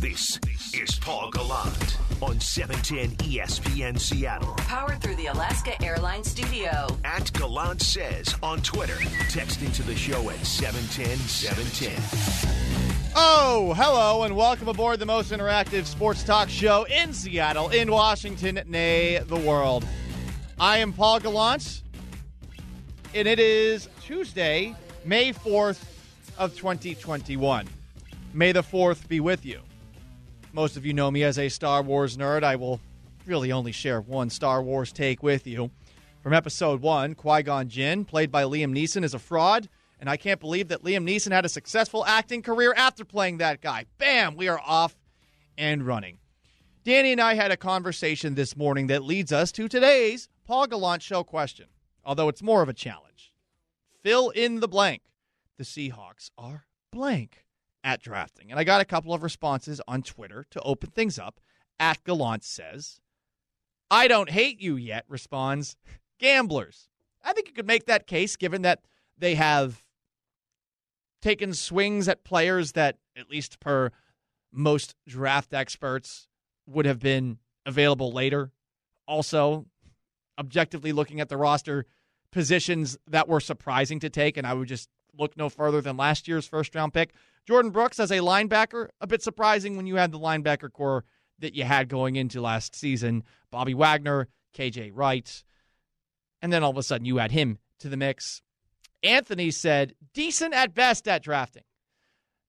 This is Paul Gallant on 710 ESPN Seattle. Powered through the Alaska Airlines Studio. At Gallant Says on Twitter. Text into the show at 710 710. Oh, hello, and welcome aboard the most interactive sports talk show in Seattle, in Washington, nay, the world. I am Paul Gallant, and it is Tuesday, May 4th of 2021. May the 4th be with you. Most of you know me as a Star Wars nerd. I will really only share one Star Wars take with you. From episode one, Qui Gon Jinn, played by Liam Neeson, is a fraud, and I can't believe that Liam Neeson had a successful acting career after playing that guy. Bam! We are off and running. Danny and I had a conversation this morning that leads us to today's Paul Gallant Show question, although it's more of a challenge. Fill in the blank. The Seahawks are blank at drafting. And I got a couple of responses on Twitter to open things up. At Gallant says, I don't hate you yet, responds Gamblers. I think you could make that case given that they have taken swings at players that, at least per most draft experts, would have been available later. Also, objectively looking at the roster, positions that were surprising to take, and I would just look no further than last year's first round pick. Jordyn Brooks as a linebacker, a bit surprising when you had the linebacker corps that you had going into last season. Bobby Wagner, KJ Wright, and then all of a sudden you add him to the mix. Anthony said, decent at best at drafting.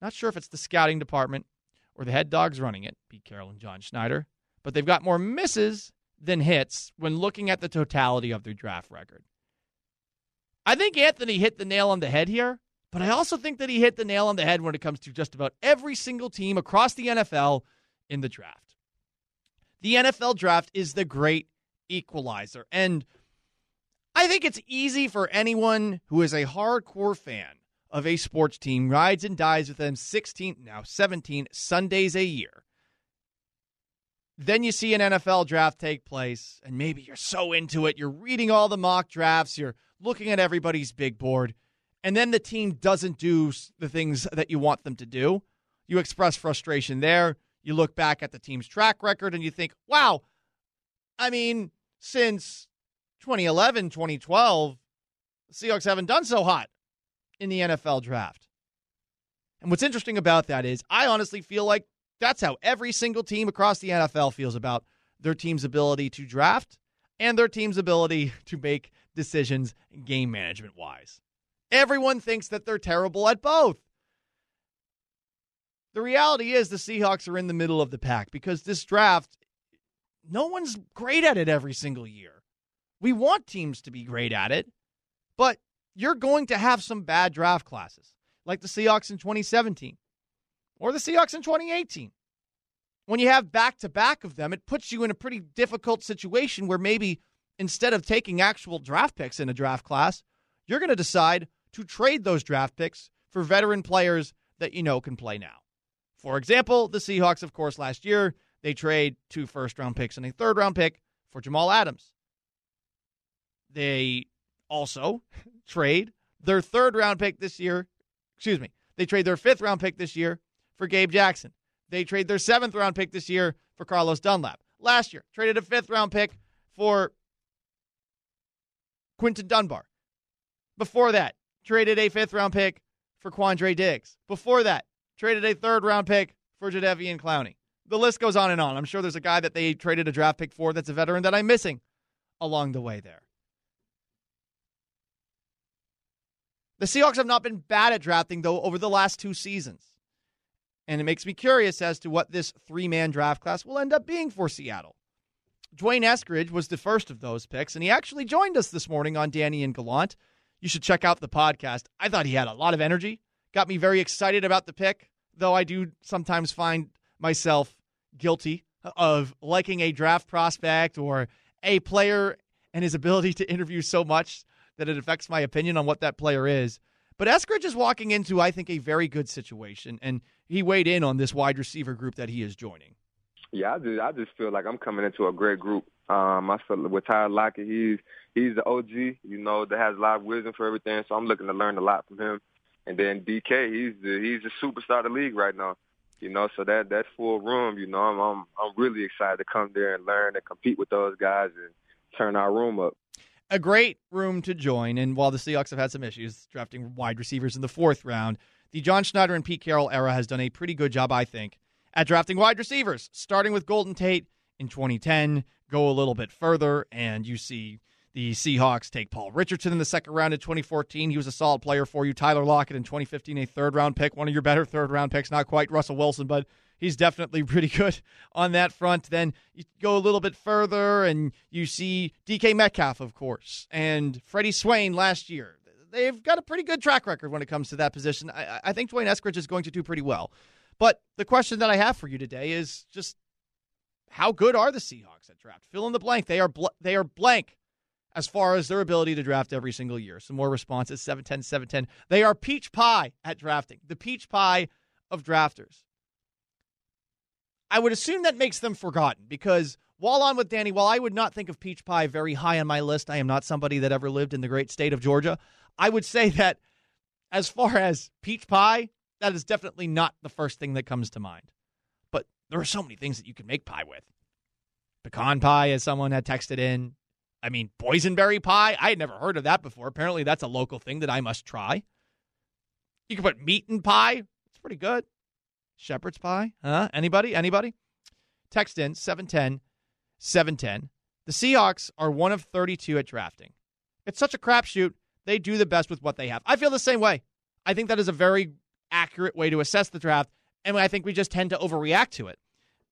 Not sure if it's the scouting department or the head dogs running it, Pete Carroll and John Schneider, but they've got more misses than hits when looking at the totality of their draft record. I think Anthony hit the nail on the head here. But I also think that he hit the nail on the head when it comes to just about every single team across the NFL in the draft. The NFL draft is the great equalizer. And I think it's easy for anyone who is a hardcore fan of a sports team, rides and dies with them 16, now 17 Sundays a year. Then you see an NFL draft take place, and maybe you're so into it, you're reading all the mock drafts, you're looking at everybody's big board, and then the team doesn't do the things that you want them to do, you express frustration there. You look back at the team's track record and you think, wow, I mean, since 2011, 2012, the Seahawks haven't done so hot in the NFL draft. And what's interesting about that is, I honestly feel like that's how every single team across the NFL feels about their team's ability to draft and their team's ability to make decisions game management wise. Everyone thinks that they're terrible at both. The reality is the Seahawks are in the middle of the pack because this draft, no one's great at it every single year. We want teams to be great at it, but you're going to have some bad draft classes, like the Seahawks in 2017 or the Seahawks in 2018. When you have back to back of them, it puts you in a pretty difficult situation where maybe instead of taking actual draft picks in a draft class, you're going to decide to trade those draft picks for veteran players that you know can play now. For example, the Seahawks, of course, last year, they trade two first round picks and a third round pick for Jamal Adams. They also trade their third round pick this year. Excuse me. They trade their fifth round pick this year for Gabe Jackson. They trade their seventh round pick this year for Carlos Dunlap. Last year, traded a fifth round pick for Quinton Dunbar. Before that, traded a fifth round pick for Quandre Diggs. Before that, traded a third round pick for Jadeveon Clowney. The list goes on and on. I'm sure there's a guy that they traded a draft pick for that's a veteran that I'm missing along the way there. The Seahawks have not been bad at drafting, though, over the last two seasons. And it makes me curious as to what this three man draft class will end up being for Seattle. D'Wayne Eskridge was the first of those picks, and he actually joined us this morning on Danny and Gallant you should check out the podcast. I thought he had a lot of energy, got me very excited about the pick, though I do sometimes find myself guilty of liking a draft prospect or a player and his ability to interview so much that it affects my opinion on what that player is. But Eskridge is walking into, I think, a very good situation, and he weighed in on this wide receiver group that he is joining. Yeah, I just I just feel like I'm coming into a great group. Um, I feel with Tyler Lockett, he's he's the OG, you know, that has a lot of wisdom for everything. So I'm looking to learn a lot from him. And then DK, he's the he's the superstar of the league right now. You know, so that that's full room. You know, I'm I'm I'm really excited to come there and learn and compete with those guys and turn our room up. A great room to join. And while the Seahawks have had some issues drafting wide receivers in the fourth round, the John Schneider and Pete Carroll era has done a pretty good job, I think, at drafting wide receivers, starting with Golden Tate in 2010, go a little bit further, and you see the Seahawks take Paul Richardson in the second round in 2014. He was a solid player for you. Tyler Lockett in 2015, a third round pick, one of your better third round picks. Not quite Russell Wilson, but he's definitely pretty good on that front. Then you go a little bit further and you see DK Metcalf, of course, and Freddie Swain last year. They've got a pretty good track record when it comes to that position. I, I think D'Wayne Eskridge is going to do pretty well. But the question that I have for you today is just how good are the Seahawks at draft? Fill in the blank. They are bl- they are blank as far as their ability to draft every single year. Some more responses 710 710. They are peach pie at drafting, the peach pie of drafters. I would assume that makes them forgotten because while on with Danny, while I would not think of peach pie very high on my list, I am not somebody that ever lived in the great state of Georgia. I would say that as far as peach pie, that is definitely not the first thing that comes to mind. But there are so many things that you can make pie with. Pecan pie, as someone had texted in, I mean, boysenberry pie. I had never heard of that before. Apparently, that's a local thing that I must try. You can put meat in pie. It's pretty good. Shepherd's pie. Huh? Anybody? Anybody? Text in 710 710. The Seahawks are one of 32 at drafting. It's such a crapshoot. They do the best with what they have. I feel the same way. I think that is a very accurate way to assess the draft, and I think we just tend to overreact to it.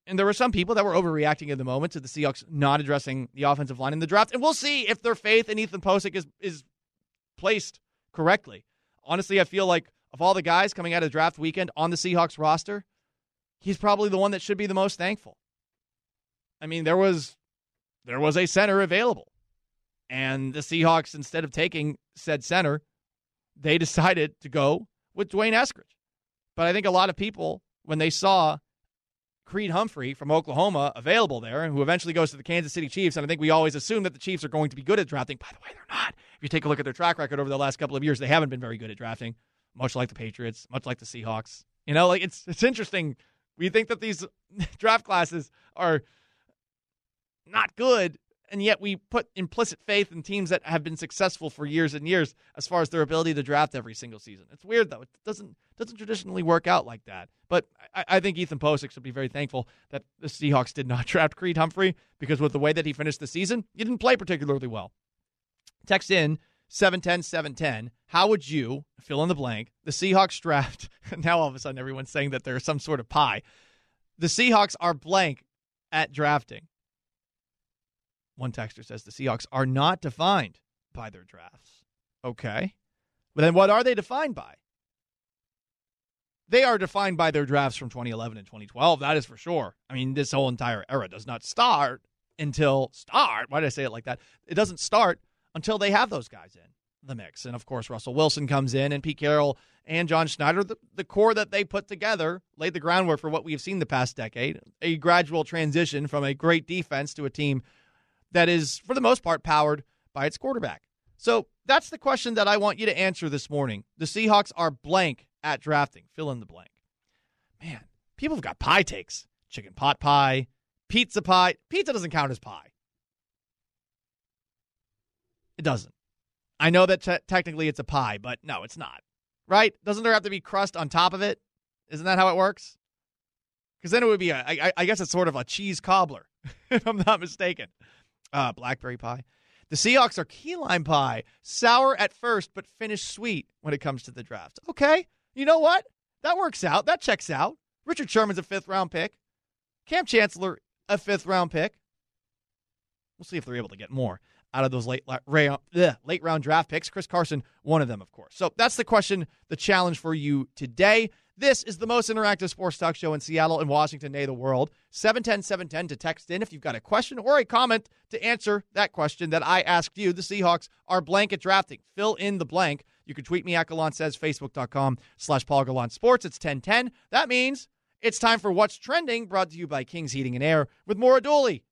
And there were some people that were overreacting in the moment to the Seahawks not addressing the offensive line in the draft. And we'll see if their faith in Ethan Pocic is is placed correctly. Honestly, I feel like of all the guys coming out of draft weekend on the Seahawks roster, he's probably the one that should be the most thankful. I mean, there was there was a center available. And the Seahawks, instead of taking said center, they decided to go with D'Wayne Eskridge. But I think a lot of people, when they saw Creed Humphrey from Oklahoma available there, who eventually goes to the Kansas City Chiefs. And I think we always assume that the Chiefs are going to be good at drafting. By the way, they're not. If you take a look at their track record over the last couple of years, they haven't been very good at drafting, much like the Patriots, much like the Seahawks. You know, like it's it's interesting. We think that these draft classes are not good, and yet we put implicit faith in teams that have been successful for years and years as far as their ability to draft every single season. It's weird though; it doesn't doesn't traditionally work out like that. But I, I think Ethan Pocic should be very thankful that the Seahawks did not draft Creed Humphrey because with the way that he finished the season, he didn't play particularly well. Text in 710 710. How would you fill in the blank? The Seahawks draft. now all of a sudden everyone's saying that there's some sort of pie. The Seahawks are blank at drafting. One texter says the Seahawks are not defined by their drafts. Okay. But then what are they defined by? They are defined by their drafts from 2011 and 2012. That is for sure. I mean, this whole entire era does not start until start. Why did I say it like that? It doesn't start until they have those guys in the mix. And of course, Russell Wilson comes in, and Pete Carroll and John Schneider, the, the core that they put together, laid the groundwork for what we have seen the past decade a gradual transition from a great defense to a team that is, for the most part, powered by its quarterback. So that's the question that I want you to answer this morning. The Seahawks are blank at drafting. Fill in the blank. Man, people have got pie takes chicken pot pie, pizza pie. Pizza doesn't count as pie. It doesn't. I know that te- technically it's a pie, but no, it's not. Right? Doesn't there have to be crust on top of it? Isn't that how it works? Because then it would be a, I, I guess it's sort of a cheese cobbler, if I'm not mistaken. Uh, blackberry pie. The Seahawks are key lime pie, sour at first, but finish sweet when it comes to the draft. Okay, you know what? That works out. That checks out. Richard Sherman's a fifth round pick. Kam Chancellor, a fifth round pick. We'll see if they're able to get more out of those late late round draft picks. Chris Carson, one of them, of course. So that's the question, the challenge for you today. This is the most interactive sports talk show in Seattle and Washington, nay, the world. 710 710 to text in if you've got a question or a comment to answer that question that I asked you. The Seahawks are blanket drafting. Fill in the blank. You can tweet me at Gallant Says, Facebook.com slash Paul Sports. It's 1010. That means it's time for What's Trending, brought to you by King's Heating and Air with Maura Dooley.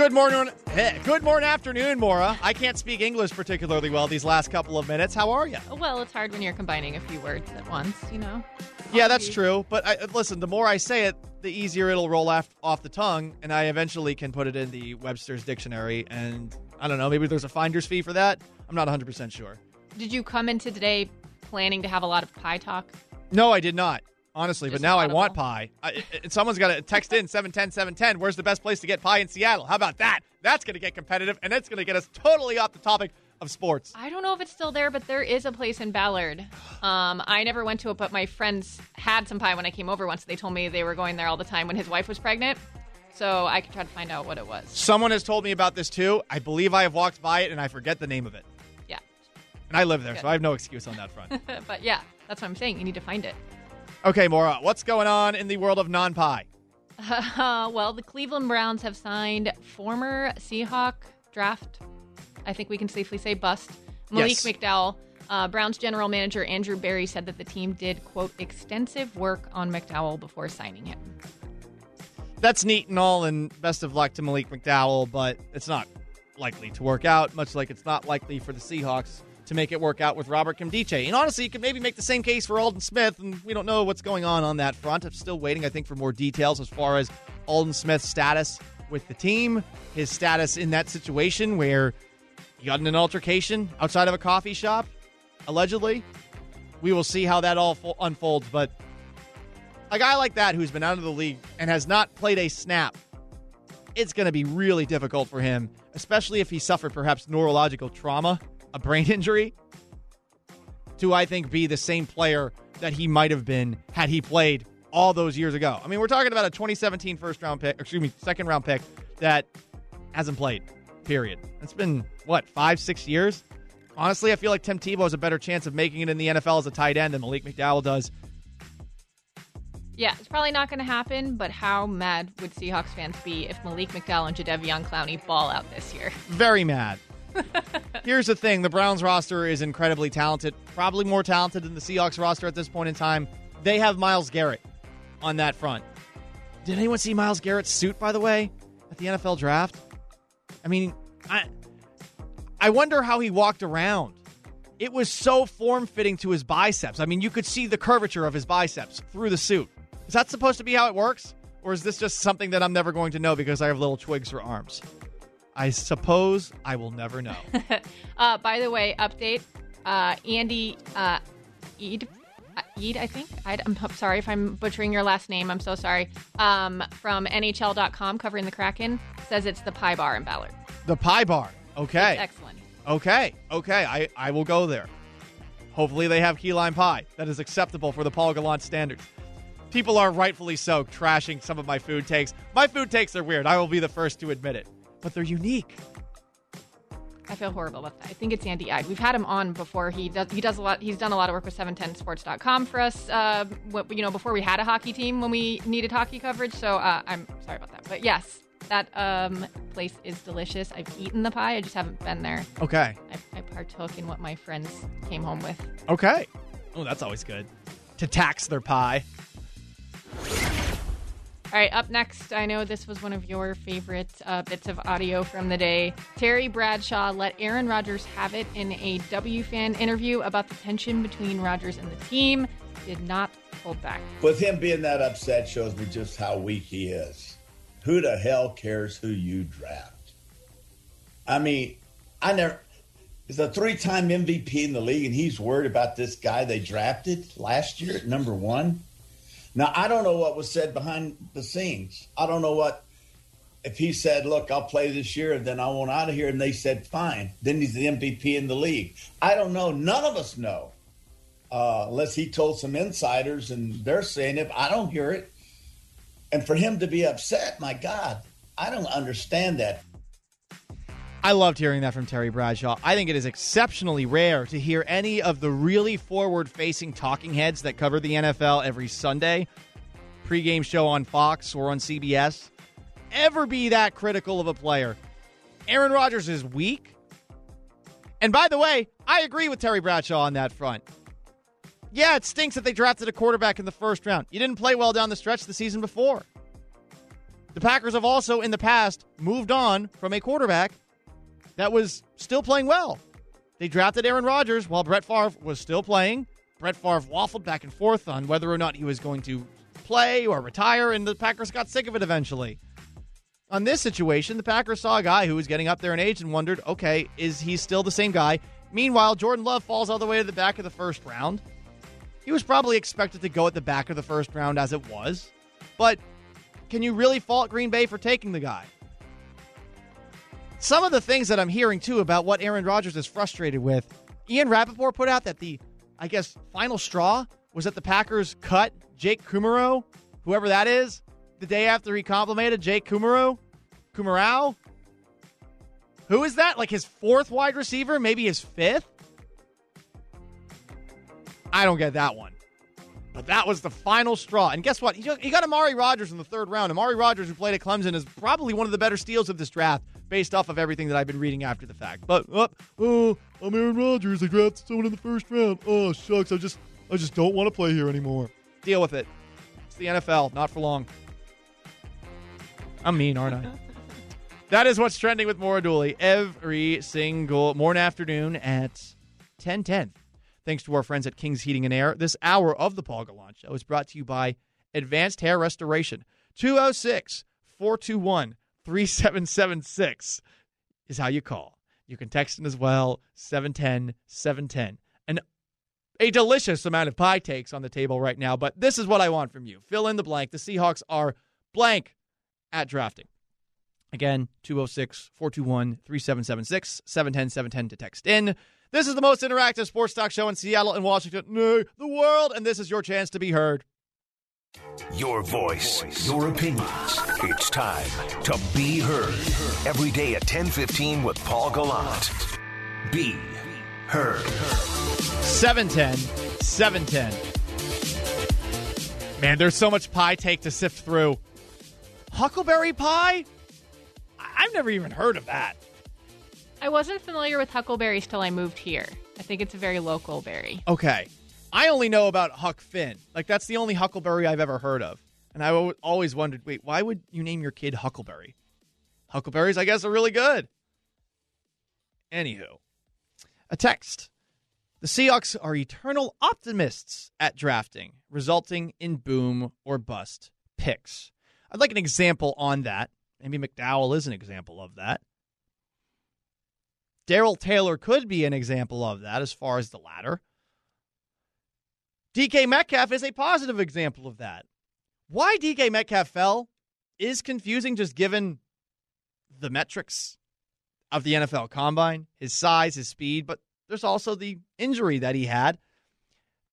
Good morning. Eh, good morning, afternoon, Maura. I can't speak English particularly well these last couple of minutes. How are you? Well, it's hard when you're combining a few words at once, you know? Yeah, that's true. But I, listen, the more I say it, the easier it'll roll off, off the tongue, and I eventually can put it in the Webster's dictionary. And I don't know, maybe there's a finder's fee for that. I'm not 100% sure. Did you come into today planning to have a lot of pie talk? No, I did not. Honestly, but Just now I want pie. I, someone's got to text in 710 710. Where's the best place to get pie in Seattle? How about that? That's going to get competitive, and it's going to get us totally off the topic of sports. I don't know if it's still there, but there is a place in Ballard. Um, I never went to it, but my friends had some pie when I came over once. They told me they were going there all the time when his wife was pregnant. So I could try to find out what it was. Someone has told me about this too. I believe I have walked by it, and I forget the name of it. Yeah. And I live there, Good. so I have no excuse on that front. but yeah, that's what I'm saying. You need to find it. Okay, Maura, what's going on in the world of non pie? Uh, well, the Cleveland Browns have signed former Seahawk draft, I think we can safely say bust, Malik Yes. McDowell. Uh, Browns general manager Andrew Berry said that the team did, quote, extensive work on McDowell before signing him. That's neat and all, and best of luck to Malik McDowell, but it's not likely to work out, much like it's not likely for the Seahawks to make it work out with Robert Kimdiche. And honestly, you could maybe make the same case for Aldon Smith, and we don't know what's going on on that front. I'm still waiting, I think, for more details as far as Aldon Smith's status with the team, his status in that situation where he got in an altercation outside of a coffee shop, allegedly. We will see how that all fo- unfolds, but a guy like that who's been out of the league and has not played a snap, it's going to be really difficult for him, especially if he suffered perhaps neurological trauma, a brain injury, to I think be the same player that he might have been had he played all those years ago. I mean, we're talking about a 2017 first round pick, excuse me, second round pick that hasn't played. Period. It's been what five, six years. Honestly, I feel like Tim Tebow has a better chance of making it in the NFL as a tight end than Malik McDowell does. Yeah, it's probably not going to happen, but how mad would Seahawks fans be if Malik McDowell and Jadeveon Clowney ball out this year? very mad. Here's the thing the Browns roster is incredibly talented, probably more talented than the Seahawks roster at this point in time. They have Myles Garrett on that front. Did anyone see Myles Garrett's suit, by the way, at the NFL draft? I mean, I, I wonder how he walked around. It was so form fitting to his biceps. I mean, you could see the curvature of his biceps through the suit. Is that supposed to be how it works? Or is this just something that I'm never going to know because I have little twigs for arms? I suppose I will never know. Uh, by the way, update uh, Andy uh, Eid. uh, Eid, I think. I'd, I'm sorry if I'm butchering your last name. I'm so sorry. Um, from NHL.com, covering the Kraken, says it's the Pie Bar in Ballard. The pie bar. Okay. It's excellent. Okay. Okay. I, I will go there. Hopefully they have key lime pie. That is acceptable for the Paul Gallant standards. People are rightfully so trashing some of my food takes. My food takes are weird. I will be the first to admit it. But they're unique. I feel horrible about that. I think it's Andy Eid. We've had him on before. He does he does a lot. He's done a lot of work with 710sports.com for us. Uh, what, you know, before we had a hockey team when we needed hockey coverage. So uh, I'm sorry about that. But yes, that um, place is delicious. I've eaten the pie. I just haven't been there. Okay. I, I partook in what my friends came home with. Okay. Oh, that's always good. To tax their pie. All right, up next, I know this was one of your favorite uh, bits of audio from the day. Terry Bradshaw let Aaron Rodgers have it in a WFAN interview about the tension between Rodgers and the team. Did not hold back. With him being that upset shows me just how weak he is. Who the hell cares who you draft? I mean, I never. He's a three time MVP in the league, and he's worried about this guy they drafted last year at number one. Now, I don't know what was said behind the scenes. I don't know what. If he said, Look, I'll play this year, and then I want out of here, and they said, Fine. Then he's the MVP in the league. I don't know. None of us know. Uh, unless he told some insiders and they're saying it. I don't hear it. And for him to be upset, my God, I don't understand that. I loved hearing that from Terry Bradshaw. I think it is exceptionally rare to hear any of the really forward facing talking heads that cover the NFL every Sunday, pregame show on Fox or on CBS, ever be that critical of a player. Aaron Rodgers is weak. And by the way, I agree with Terry Bradshaw on that front. Yeah, it stinks that they drafted a quarterback in the first round. You didn't play well down the stretch the season before. The Packers have also in the past moved on from a quarterback that was still playing well. They drafted Aaron Rodgers while Brett Favre was still playing. Brett Favre waffled back and forth on whether or not he was going to play or retire, and the Packers got sick of it eventually. On this situation, the Packers saw a guy who was getting up there in age and wondered, okay, is he still the same guy? Meanwhile, Jordan Love falls all the way to the back of the first round. He was probably expected to go at the back of the first round as it was, but can you really fault Green Bay for taking the guy? Some of the things that I'm hearing too about what Aaron Rodgers is frustrated with, Ian Rapoport put out that the, I guess, final straw was that the Packers cut Jake Kumerow, whoever that is, the day after he complimented Jake Kumerow. Kumerow? Who is that? Like his fourth wide receiver? Maybe his fifth? I don't get that one. But that was the final straw. And guess what? He got Amari Rodgers in the third round. Amari Rodgers, who played at Clemson, is probably one of the better steals of this draft based off of everything that I've been reading after the fact. But oh, oh I'm Aaron Rodgers. I drafted someone in the first round. Oh shucks, I just I just don't want to play here anymore. Deal with it. It's the NFL, not for long. I'm mean, aren't I? that is what's trending with Maura Dooley every single morning afternoon at 1010. Thanks to our friends at King's Heating and Air. This hour of the Paul Gallant Show is brought to you by Advanced Hair Restoration. 206 421 3776 is how you call. You can text in as well, 710 710. And a delicious amount of pie takes on the table right now, but this is what I want from you. Fill in the blank. The Seahawks are blank at drafting. Again, 206 421 3776, 710 710 to text in. This is the most interactive sports talk show in Seattle and Washington, nay, the world, and this is your chance to be heard. Your voice, your opinions. It's time to be heard. Every day at 10:15 with Paul Gallant. Be heard. 710 710. Man, there's so much pie take to sift through. Huckleberry pie? I've never even heard of that. I wasn't familiar with huckleberries till I moved here. I think it's a very local berry. Okay. I only know about Huck Finn. Like, that's the only huckleberry I've ever heard of. And I always wondered wait, why would you name your kid Huckleberry? Huckleberries, I guess, are really good. Anywho, a text. The Seahawks are eternal optimists at drafting, resulting in boom or bust picks. I'd like an example on that. Maybe McDowell is an example of that. Darrell Taylor could be an example of that as far as the latter. DK Metcalf is a positive example of that. Why DK Metcalf fell is confusing just given the metrics of the NFL combine, his size, his speed, but there's also the injury that he had.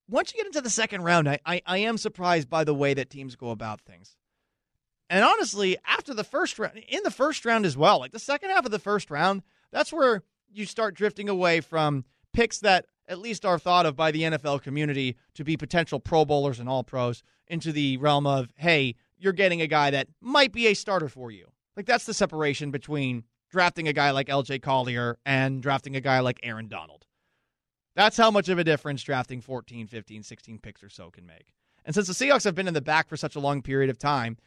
Once you get into the second round, I, I, I am surprised by the way that teams go about things. And honestly, after the first round, in the first round as well, like the second half of the first round, that's where you start drifting away from picks that at least are thought of by the NFL community to be potential Pro Bowlers and All Pros into the realm of, hey, you're getting a guy that might be a starter for you. Like that's the separation between drafting a guy like LJ Collier and drafting a guy like Aaron Donald. That's how much of a difference drafting 14, 15, 16 picks or so can make. And since the Seahawks have been in the back for such a long period of time,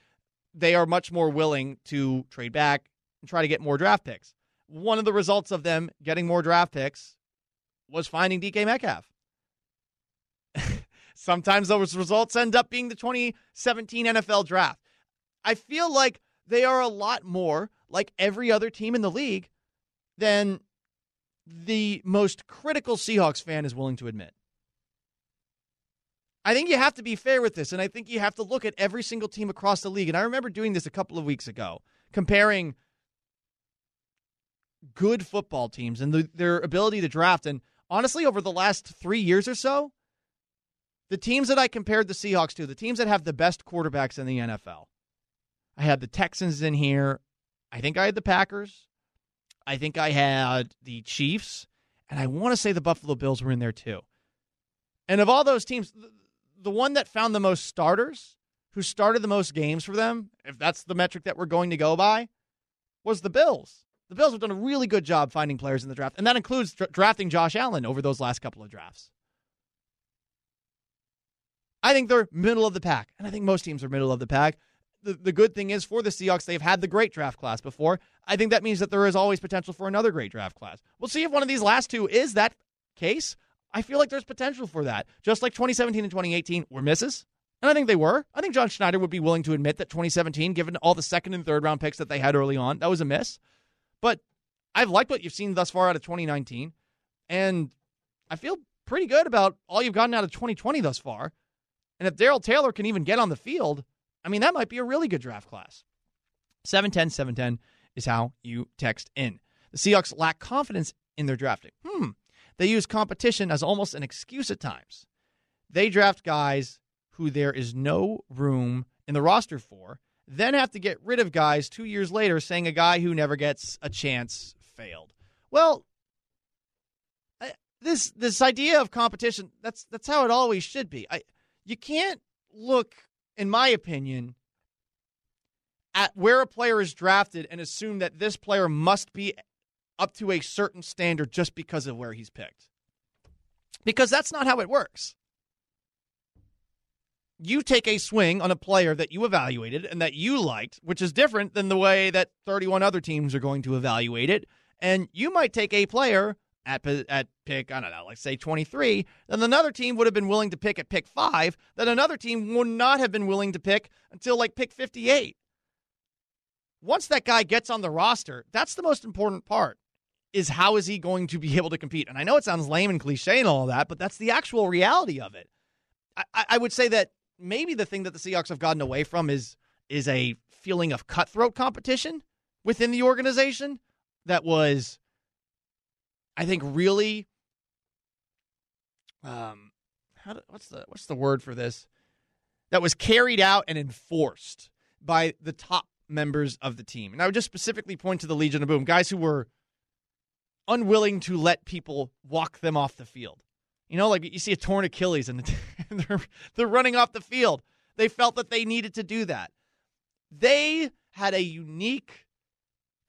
they are much more willing to trade back and try to get more draft picks one of the results of them getting more draft picks was finding DK Metcalf. Sometimes those results end up being the 2017 NFL draft. I feel like they are a lot more like every other team in the league than the most critical Seahawks fan is willing to admit. I think you have to be fair with this, and I think you have to look at every single team across the league. And I remember doing this a couple of weeks ago, comparing good football teams and the, their ability to draft. And honestly, over the last three years or so, the teams that I compared the Seahawks to, the teams that have the best quarterbacks in the NFL, I had the Texans in here. I think I had the Packers. I think I had the Chiefs. And I want to say the Buffalo Bills were in there too. And of all those teams, the one that found the most starters, who started the most games for them, if that's the metric that we're going to go by, was the Bills the Bills have done a really good job finding players in the draft, and that includes dra- drafting Josh Allen over those last couple of drafts. I think they're middle of the pack, and I think most teams are middle of the pack. the, the good thing is for the Seahawks, they've had the great draft class before. I think that means that there is always potential for another great draft class. We'll see if one of these last two is that case. I feel like there's potential for that. Just like 2017 and 2018 were misses. And I think they were. I think John Schneider would be willing to admit that 2017, given all the second and third round picks that they had early on, that was a miss. But I've liked what you've seen thus far out of 2019. And I feel pretty good about all you've gotten out of 2020 thus far. And if Darrell Taylor can even get on the field, I mean, that might be a really good draft class. 710 710 is how you text in. The Seahawks lack confidence in their drafting. Hmm. They use competition as almost an excuse at times. They draft guys who there is no room in the roster for, then have to get rid of guys two years later saying a guy who never gets a chance failed. Well, this this idea of competition that's that's how it always should be. I you can't look in my opinion at where a player is drafted and assume that this player must be up to a certain standard just because of where he's picked. Because that's not how it works. You take a swing on a player that you evaluated and that you liked, which is different than the way that 31 other teams are going to evaluate it. And you might take a player at, at pick, I don't know, like say 23, then another team would have been willing to pick at pick five, then another team would not have been willing to pick until like pick 58. Once that guy gets on the roster, that's the most important part is how is he going to be able to compete? And I know it sounds lame and cliche and all that, but that's the actual reality of it. I, I would say that maybe the thing that the Seahawks have gotten away from is is a feeling of cutthroat competition within the organization that was, I think, really. Um, how do, what's the what's the word for this? That was carried out and enforced by the top members of the team, and I would just specifically point to the Legion of Boom, guys who were unwilling to let people walk them off the field. You know, like you see a torn Achilles and they're, they're running off the field. They felt that they needed to do that. They had a unique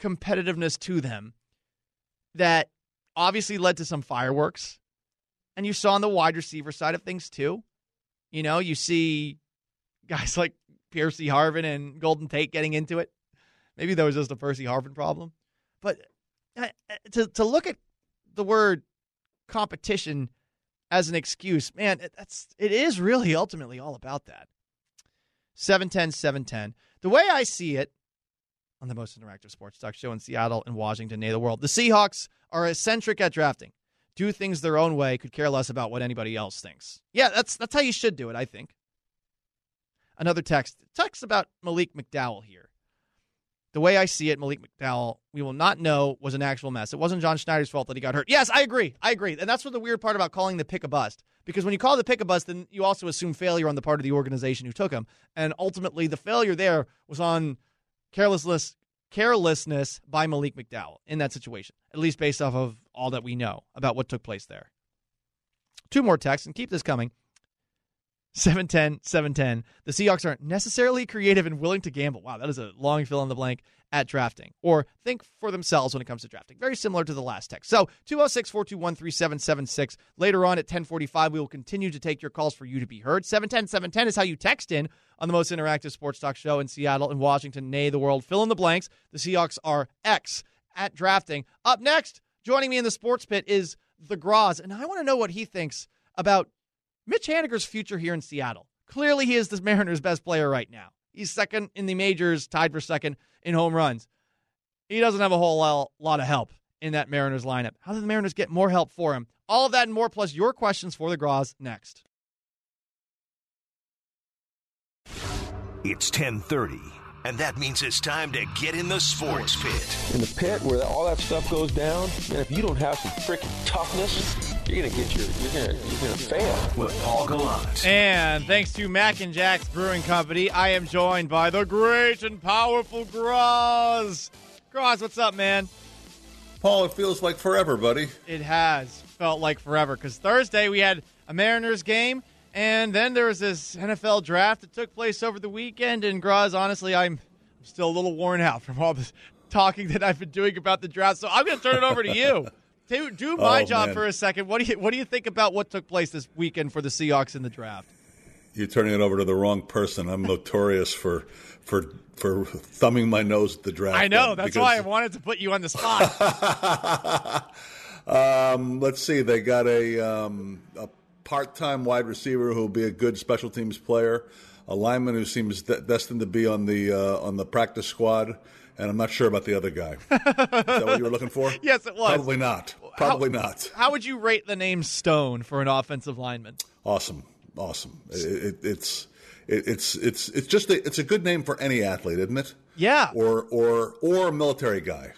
competitiveness to them that obviously led to some fireworks. And you saw on the wide receiver side of things too. You know, you see guys like Percy Harvin and Golden Tate getting into it. Maybe that was just a Percy Harvin problem. But uh, uh, to, to look at the word competition as an excuse, man, that's it is really ultimately all about that. 710 710. The way I see it on the most interactive sports talk show in Seattle and Washington, nay the world, the Seahawks are eccentric at drafting. Do things their own way, could care less about what anybody else thinks. Yeah, that's that's how you should do it, I think. Another text. Text about Malik McDowell here the way I see it, Malik McDowell, we will not know was an actual mess. It wasn't John Schneider's fault that he got hurt. Yes, I agree. I agree. And that's what the weird part about calling the pick a bust. Because when you call the pick a bust, then you also assume failure on the part of the organization who took him. And ultimately, the failure there was on carelessness, carelessness by Malik McDowell in that situation, at least based off of all that we know about what took place there. Two more texts, and keep this coming. 710, 710. The Seahawks aren't necessarily creative and willing to gamble. Wow, that is a long fill in the blank at drafting or think for themselves when it comes to drafting. Very similar to the last text. So 206 421 3776. Later on at 1045, we will continue to take your calls for you to be heard. 710 710 is how you text in on the most interactive sports talk show in Seattle and Washington, nay, the world. Fill in the blanks. The Seahawks are X at drafting. Up next, joining me in the sports pit is the Graz. And I want to know what he thinks about Mitch Haniger's future here in Seattle. Clearly, he is the Mariners' best player right now. He's second in the majors, tied for second in home runs. He doesn't have a whole lot of help in that Mariners lineup. How do the Mariners get more help for him? All of that and more, plus your questions for the Graz next. It's 1030, and that means it's time to get in the sports pit. In the pit where all that stuff goes down, and if you don't have some freaking toughness, you're gonna get your you're gonna you're gonna fail. With Paul Gallant. And thanks to Mac and Jack's Brewing Company, I am joined by the great and powerful Graz. Graz, what's up, man? Paul, it feels like forever, buddy. It has felt like forever because Thursday we had a Mariners game, and then there was this NFL draft that took place over the weekend. And Graz, honestly, I'm still a little worn out from all this talking that I've been doing about the draft. So I'm going to turn it over to you. Do, do my oh, job man. for a second. What do you what do you think about what took place this weekend for the Seahawks in the draft? You're turning it over to the wrong person. I'm notorious for for for thumbing my nose at the draft. I know. um, That's because- why I wanted to put you on the spot. Um, let's see. They got a, um, a part-time wide receiver who will be a good special teams player, a lineman who seems de- destined to be on the uh, on the practice squad, and I'm not sure about the other guy. Is that what you were looking for? Yes, it was. Probably not. Probably not. How would you rate the name Stone for an offensive lineman? Awesome, awesome. It, it, it's it, it's it's it's just a, it's a good name for any athlete, isn't it? Yeah. Or or or a military guy.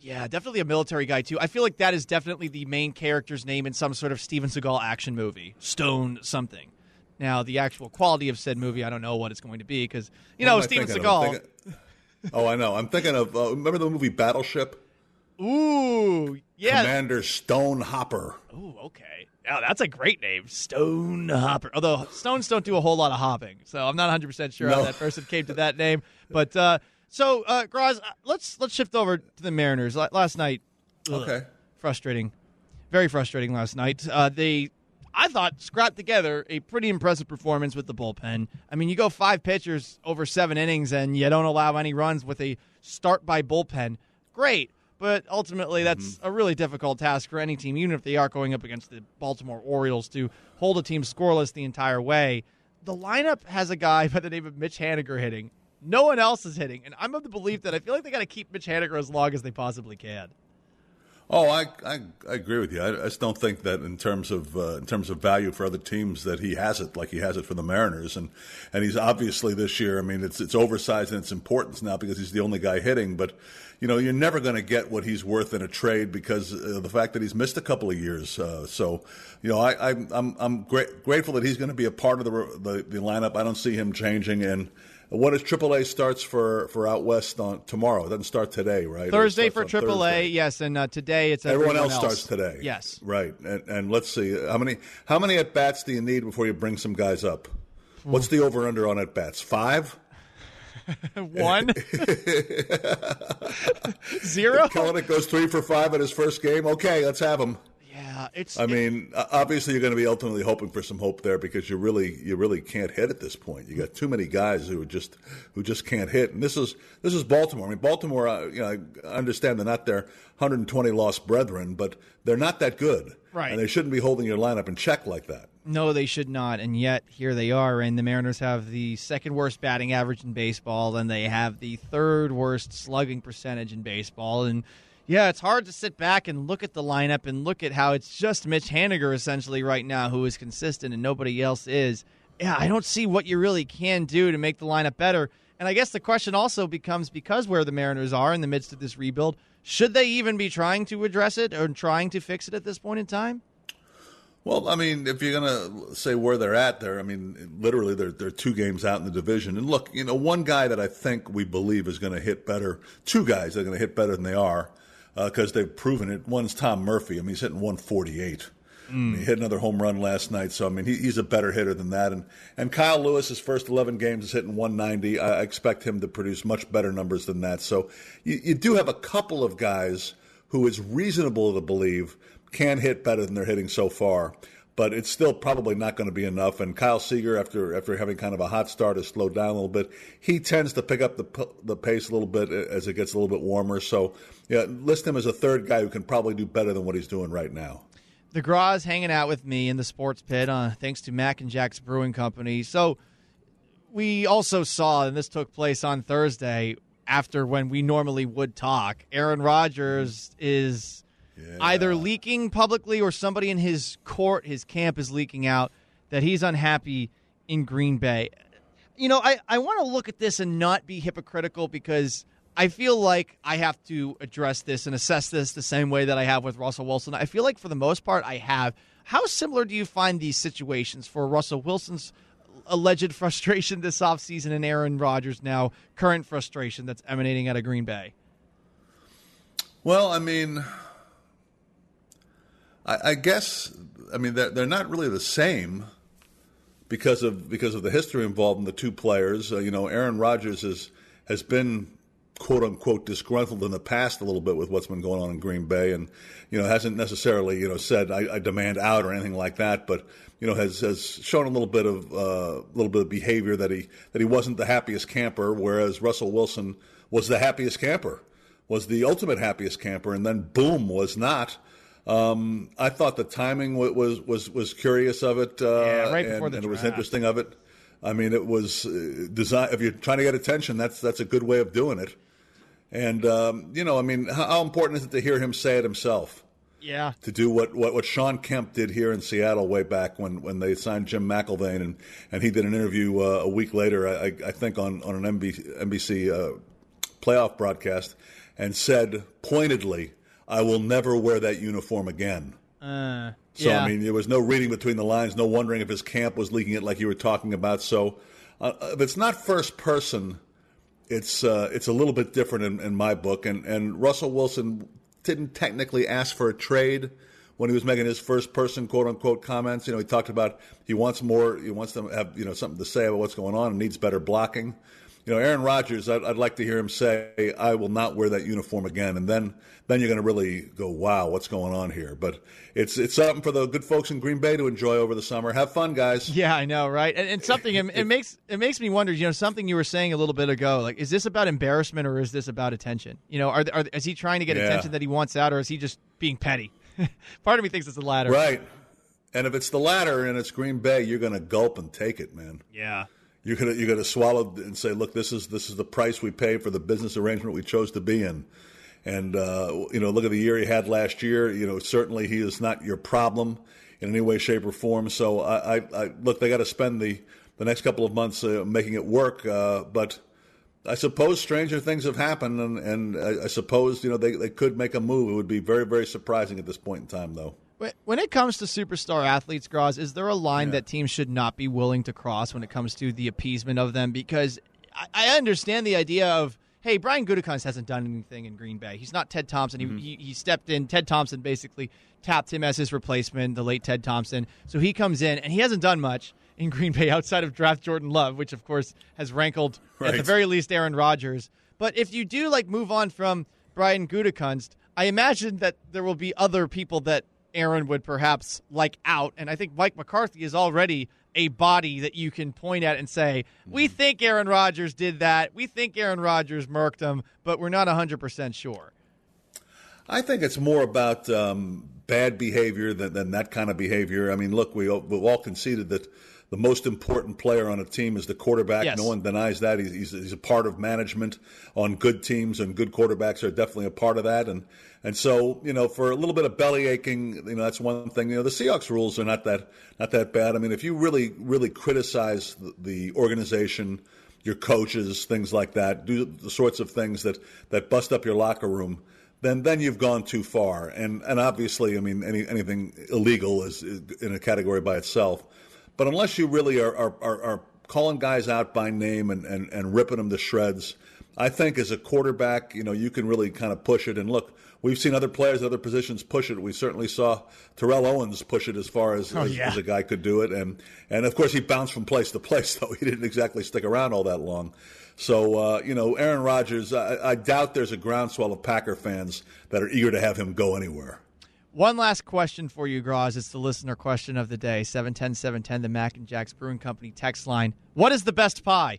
Yeah, definitely a military guy too. I feel like that is definitely the main character's name in some sort of Steven Seagal action movie, Stone something. Now, the actual quality of said movie, I don't know what it's going to be because you What know Steven thinking of? I'm Seagal. thinking- oh, I know. I'm thinking of uh, remember the movie Battleship. Ooh, yeah. Commander Stone Hopper. Ooh, okay. Yeah, that's a great name, Stone Hopper. Although stones don't do a whole lot of hopping, so I'm not 100 percent sure how that person came to that name. But uh, so, uh, Graz, uh, let's let's shift over to the Mariners. La- last night, ugh, Okay. frustrating, very frustrating. Last night, uh, they, I thought, scrapped together a pretty impressive performance with the bullpen. I mean, you go five pitchers over seven innings, and you don't allow any runs with a start by bullpen. Great. But ultimately, that's a really difficult task for any team, even if they are going up against the Baltimore Orioles, to hold a team scoreless the entire way. The lineup has a guy by the name of Mitch Haniger hitting. No one else is hitting, and I'm of the belief that I feel like they got to keep Mitch Haniger as long as they possibly can. Oh, I, I, I agree with you. I, I just don't think that in terms of uh, in terms of value for other teams that he has it like he has it for the Mariners, and and he's obviously this year. I mean, it's it's oversized in its importance now because he's the only guy hitting. But you know, you're never going to get what he's worth in a trade because of the fact that he's missed a couple of years. Uh, so, you know, I, I I'm I'm gra- grateful that he's going to be a part of the, the the lineup. I don't see him changing and. What is AAA starts for, for out west on tomorrow? It doesn't start today, right? Thursday for AAA, Thursday. yes, and uh, today it's Everyone everyone else, starts today. Yes, right. And, and let's see how many how many at bats do you need before you bring some guys up? What's the over under on at bats? Five. one, zero. Kelenic goes three for five at his first game. Okay, let's have him. Yeah, it's. I mean, uh, obviously you're going to be ultimately hoping for some hope there because you really you really can't hit at this point. You got too many guys who just who just can't hit, and this is this is Baltimore. I mean, Baltimore. Uh, you know, I understand they're not their 120 lost brethren, but they're not that good, Right. And they shouldn't be holding your lineup in check like that. No, they should not. And yet, here they are. And the Mariners have the second worst batting average in baseball, and they have the third worst slugging percentage in baseball. And yeah, it's hard to sit back and look at the lineup and look at how it's just Mitch Haniger essentially right now who is consistent and nobody else is. Yeah, I don't see what you really can do to make the lineup better. And I guess the question also becomes because where the Mariners are in the midst of this rebuild, should they even be trying to address it or trying to fix it at this point in time? Well, I mean, if you're going to say where they're at, there, I mean, literally, they're they're two games out in the division. And look, you know, one guy that I think we believe is going to hit better, two guys that are going to hit better than they are Uh, because they've proven it. One's Tom Murphy. I mean, he's hitting 148. I mean, he mm. hit another home run last night, so I mean, he, he's a better hitter than that. And and Kyle Lewis, his first 11 games, is hitting 190. I expect him to produce much better numbers than that. So you, you do have a couple of guys who is reasonable to believe can hit better than they're hitting so far. But it's still probably not going to be enough. And Kyle Seager, after after having kind of a hot start, has slowed down a little bit. He tends to pick up the the pace a little bit as it gets a little bit warmer. So, yeah, list him as a third guy who can probably do better than what he's doing right now. the Graz hanging out with me in the sports pit, uh, thanks to Mac and Jack's Brewing Company. So we also saw, and this took place on Thursday after when we normally would talk. Aaron Rodgers is either leaking publicly or somebody in his court, his camp, is leaking out that he's unhappy in Green Bay. You know, I, I want to look at this and not be hypocritical because I feel like I have to address this and assess this the same way that I have with Russell Wilson. I feel like for the most part I have. How similar do you find these situations for Russell Wilson's alleged frustration this offseason and Aaron Rodgers' now current frustration that's emanating out of Green Bay? Well, I mean, I, I guess I mean they're they're not really the same because of because of the history involved in the two players. Uh, you know, Aaron Rodgers has has been quote unquote disgruntled in the past a little bit with what's been going on in Green Bay, and you know hasn't necessarily you know said I, I demand out or anything like that, but you know has has shown a little bit of a uh, little bit of behavior that he that he wasn't the happiest camper, whereas Russell Wilson was the happiest camper, was the ultimate happiest camper, and then boom was not. Um, I thought the timing was was was curious of it, uh, yeah, right before and, the and it was interesting of it. I mean, it was uh, design. If you're trying to get attention, that's that's a good way of doing it. And um, you know, I mean, how, how important is it to hear him say it himself? Yeah. To do what, what, what Shawn Kemp did here in Seattle way back when, when they signed Jim McIlvaine and, and he did an interview uh, a week later, I, I think on, on an NBC, NBC uh, playoff broadcast, and said pointedly, "I will never wear that uniform again." Uh, So yeah. I mean, there was no reading between the lines, no wondering if his camp was leaking it like you were talking about. So uh, if it's not first person, it's uh, it's a little bit different in, in my book. And and Russell Wilson didn't technically ask for a trade when he was making his first person quote unquote comments. You know, he talked about he wants more, he wants to have you know something to say about what's going on and needs better blocking. You know, Aaron Rodgers, I'd, I'd like to hear him say, "I will not wear that uniform again," and then then you're going to really go, "Wow, what's going on here?" But it's it's something for the good folks in Green Bay to enjoy over the summer. Have fun, guys. Yeah, I know, right? And, and something it, it makes it makes me wonder. You know, something you were saying a little bit ago. Like, is this about embarrassment or is this about attention? You know, are, are is he trying to get Yeah. attention that he wants out, or is he just being petty? Part of me thinks it's the latter. Right. And if it's the latter and it's Green Bay, you're going to gulp and take it, man. Yeah. You're gonna you're gonna swallow and say, look, this is this is the price we pay for the business arrangement we chose to be in. And uh, you know, look at the year he had last year. You know, certainly he is not your problem in any way, shape, or form. So I, I, I look, they got to spend the the next couple of months uh, making it work. Uh, but I suppose stranger things have happened, and, and I, I suppose you know they, they could make a move. It would be very very surprising at this point in time, though. When- When it comes to superstar athletes, Graz, is there a line that teams should not be willing to cross when it comes to the appeasement of them? Because I, understand the idea of, hey, Brian Gutekunst hasn't done anything in Green Bay. He's not Ted Thompson. He, mm-hmm. he, he stepped in. Ted Thompson basically tapped him as his replacement, the late Ted Thompson. So he comes in, and he hasn't done much in Green Bay outside of draft Jordan Love, which, of course, has rankled at the very least Aaron Rodgers. But if you do like move on from Brian Gutekunst, I imagine that there will be other people that Aaron would perhaps like out, and I think Mike McCarthy is already a body that you can point at and say, "We think Aaron Rodgers did that. We think Aaron Rodgers murked him, but we're not 100% sure." I think it's more about um, bad behavior than, than that kind of behavior. I mean, look, we, all- we've all conceded that the most important player on a team is the quarterback. Yes. No one denies that. He's, he's, he's a part of management on good teams, and good quarterbacks are definitely a part of that. And and so, you know, for a little bit of belly aching, you know, that's one thing. You know, the Seahawks rules are not that not that bad. I mean, if you really really criticize the, the organization, your coaches, things like that, do the sorts of things that that bust up your locker room then then you've gone too far. And and obviously, I mean, any, anything illegal is, is in a category by itself. But unless you really are are, are, are calling guys out by name and, and, and ripping them to shreds, I think as a quarterback, you know, you can really kind of push it. And look, we've seen other players, other positions push it. We certainly saw Terrell Owens push it as far as, as, yeah. as a guy could do it. And and of course, he bounced from place to place, though he didn't exactly stick around all that long. So, uh, you know, Aaron Rodgers, I, I doubt there's a groundswell of Packer fans that are eager to have him go anywhere. One last question for you, Graz. It's the listener question of the day. 710 710, the Mac and Jack's Brewing Company text line. What is the best pie?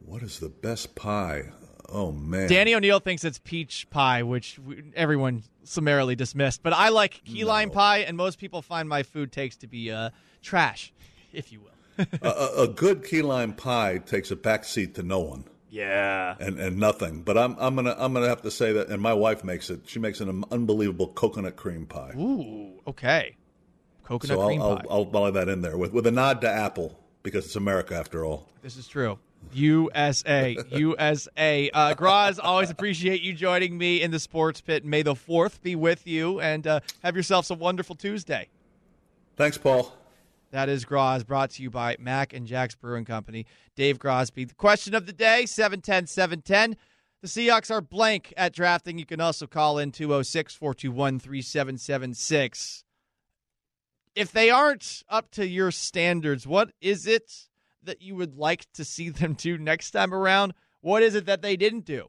What is the best pie? Oh, man. Danny O'Neil thinks it's peach pie, which everyone summarily dismissed. But I like key lime pie, and most people find my food takes to be uh, trash, if you will. a, a- a good key lime pie takes a back seat to no one. Yeah. And, and nothing, but I'm I'm gonna I'm gonna have to say that, and my wife makes it. She makes an unbelievable coconut cream pie. Ooh, okay. Coconut so cream I'll, pie. I'll I'll volley that in there with with a nod to Apple because it's America after all. This is true. USA, USA. Uh, Graz, always appreciate you joining me in the sports pit. May the fourth be with you, and uh, have yourselves a wonderful Tuesday. Thanks, Paul. That is Graz, brought to you by Mac and Jack's Brewing Company. Dave Grosby. The question of the day 710 710. The Seahawks are blank at drafting. You can also call in 206 421 3776. If they aren't up to your standards, what is it that you would like to see them do next time around? What is it that they didn't do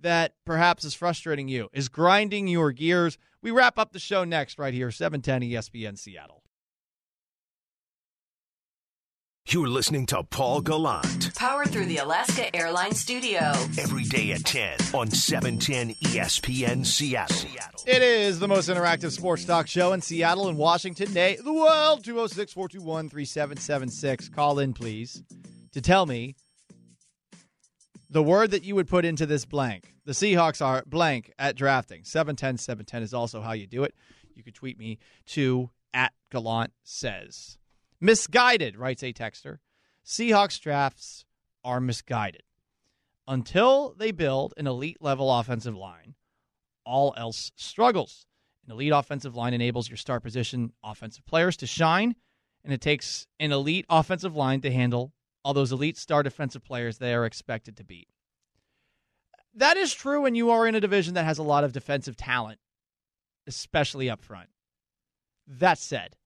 that perhaps is frustrating you, is grinding your gears? We wrap up the show next, right here, 710 ESPN Seattle. You're listening to Paul Gallant Powered through the Alaska Airlines Studio. every day at 10 on E 710 ESPN Seattle. It is the most interactive sports talk show in Seattle and Washington. Day, the world, 206 421 3776. Call in, please, to tell me the word that you would put into this blank. The Seahawks are blank at drafting. 710 710 is also how you do it. You could tweet me to at Gallant says. Misguided, writes a texter. Seahawks drafts are misguided. Until they build an elite level offensive line, all else struggles. An elite offensive line enables your star position offensive players to shine, and it takes an elite offensive line to handle all those elite star defensive players they are expected to beat. That is true when you are in a division that has a lot of defensive talent, especially up front. That said,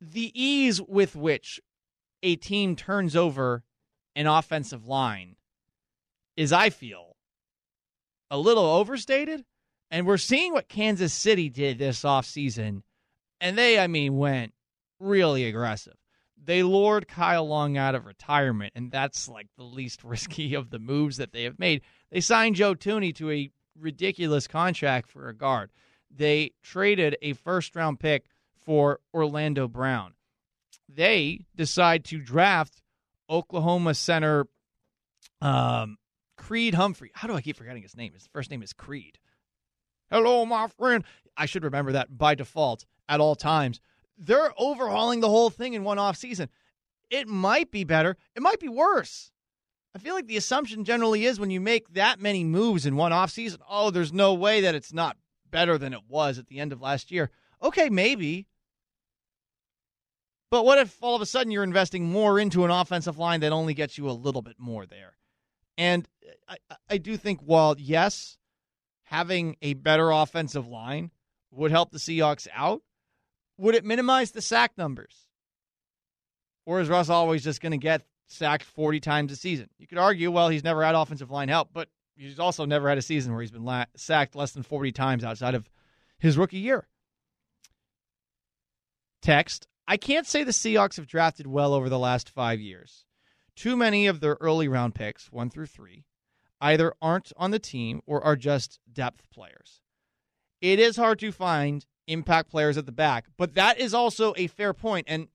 the ease with which a team turns over an offensive line is, I feel, a little overstated. And we're seeing what Kansas City did this offseason. And they, I mean, went really aggressive. They lured Kyle Long out of retirement, and that's like the least risky of the moves that they have made. They signed Joe Thuney to a ridiculous contract for a guard. They traded a first round pick for Orlando Brown. They decide to draft Oklahoma center um, Creed Humphrey. How do I keep forgetting his name? His first name is Creed. Hello, my friend. I should remember that by default at all times. They're overhauling the whole thing in one off season. It might be better. It might be worse. I feel like the assumption generally is when you make that many moves in one off season, oh, there's no way that it's not better than it was at the end of last year. Okay, maybe. But what if all of a sudden you're investing more into an offensive line that only gets you a little bit more there? And I, I do think, while yes, having a better offensive line would help the Seahawks out, would it minimize the sack numbers? Or is Russ always just going to get sacked 40 times a season? You could argue, well, he's never had offensive line help, but he's also never had a season where he's been la- sacked less than 40 times outside of his rookie year. Text I can't say the Seahawks have drafted well over the last five years. Too many of their early round picks, one through three, either aren't on the team or are just depth players. It is hard to find impact players at the back, but that is also a fair point. And,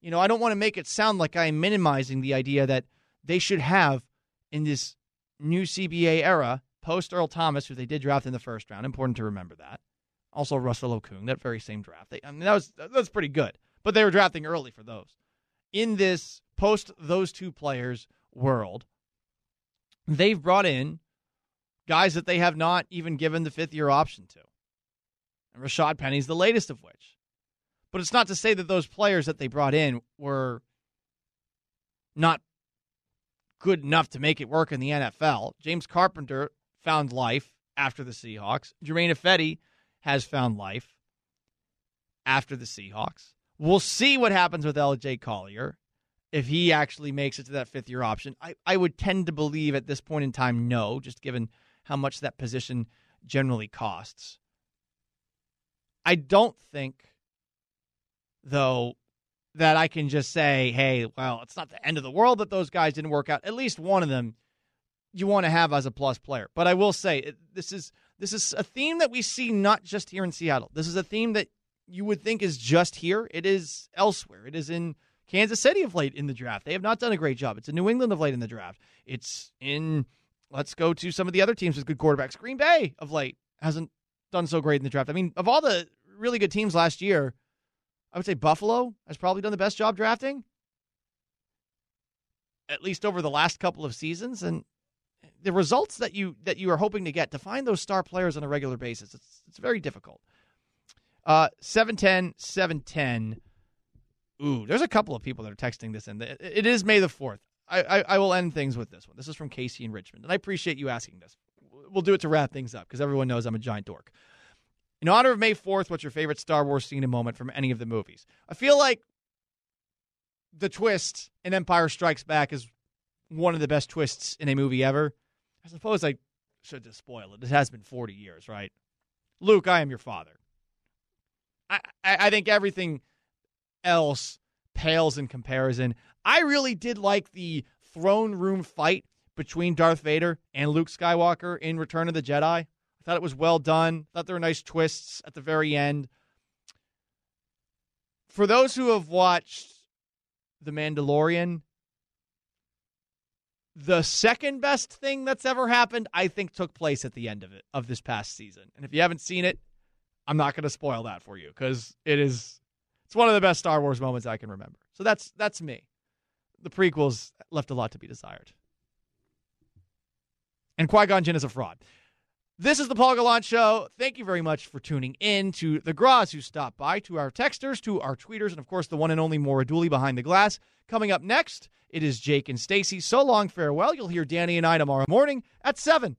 you know, I don't want to make it sound like I am minimizing the idea that they should have in this new CBA era, post Earl Thomas, who they did draft in the first round. Important to remember that. Also, Russell Okung, that very same draft. They, I mean, that was that's pretty good, but they were drafting early for those. In this post those two players world, they've brought in guys that they have not even given the fifth year option to. And Rashad Penny's the latest of which. But it's not to say that those players that they brought in were not good enough to make it work in the NFL. James Carpenter found life after the Seahawks. Germain Ifedi has found life after the Seahawks. We'll see what happens with LJ Collier if he actually makes it to that fifth year option. I, I would tend to believe at this point in time, no, just given how much that position generally costs. I don't think, though, that I can just say, hey, well, it's not the end of the world that those guys didn't work out. At least one of them you want to have as a plus player. But I will say this is this is a theme that we see not just here in Seattle. This is a theme that you would think is just here. It is elsewhere. It is in Kansas City of late in the draft. They have not done a great job. It's in New England of late in the draft. It's in let's go to some of the other teams with good quarterbacks. Green Bay of late hasn't done so great in the draft. I mean, of all the really good teams last year, I would say Buffalo has probably done the best job drafting, at least over the last couple of seasons. And the results that you that you are hoping to get to find those star players on a regular basis, it's it's very difficult. Uh, 710, 710. Ooh, there's a couple of people that are texting this in. It is May the 4th. I, I, I will end things with this one. This is from Casey in Richmond, and I appreciate you asking this. We'll do it to wrap things up because everyone knows I'm a giant dork. In honor of May 4th, what's your favorite Star Wars scene and moment from any of the movies? I feel like the twist in Empire Strikes Back is one of the best twists in a movie ever. I suppose I should just spoil it. It has been 40 years, right? Luke, I am your father. I, I, think everything else pales in comparison. I really did like the throne room fight between Darth Vader and Luke Skywalker in Return of the Jedi. I thought it was well done. I thought there were nice twists at the very end. For those who have watched The Mandalorian, the second best thing that's ever happened, I think, took place at the end of it of this past season. And if you haven't seen it, I'm not going to spoil that for you because it is it's one of the best Star Wars moments I can remember. So that's that's me. The prequels left a lot to be desired. And Qui Gon Jinn is a fraud. This is the Paul Gallant Show. Thank you very much for tuning in to the Graz who stopped by, to our texters, to our tweeters, and of course the one and only Maura Dooley behind the glass. Coming up next, it is Jake and Stacy. So long, farewell. You'll hear Danny and I tomorrow morning at 7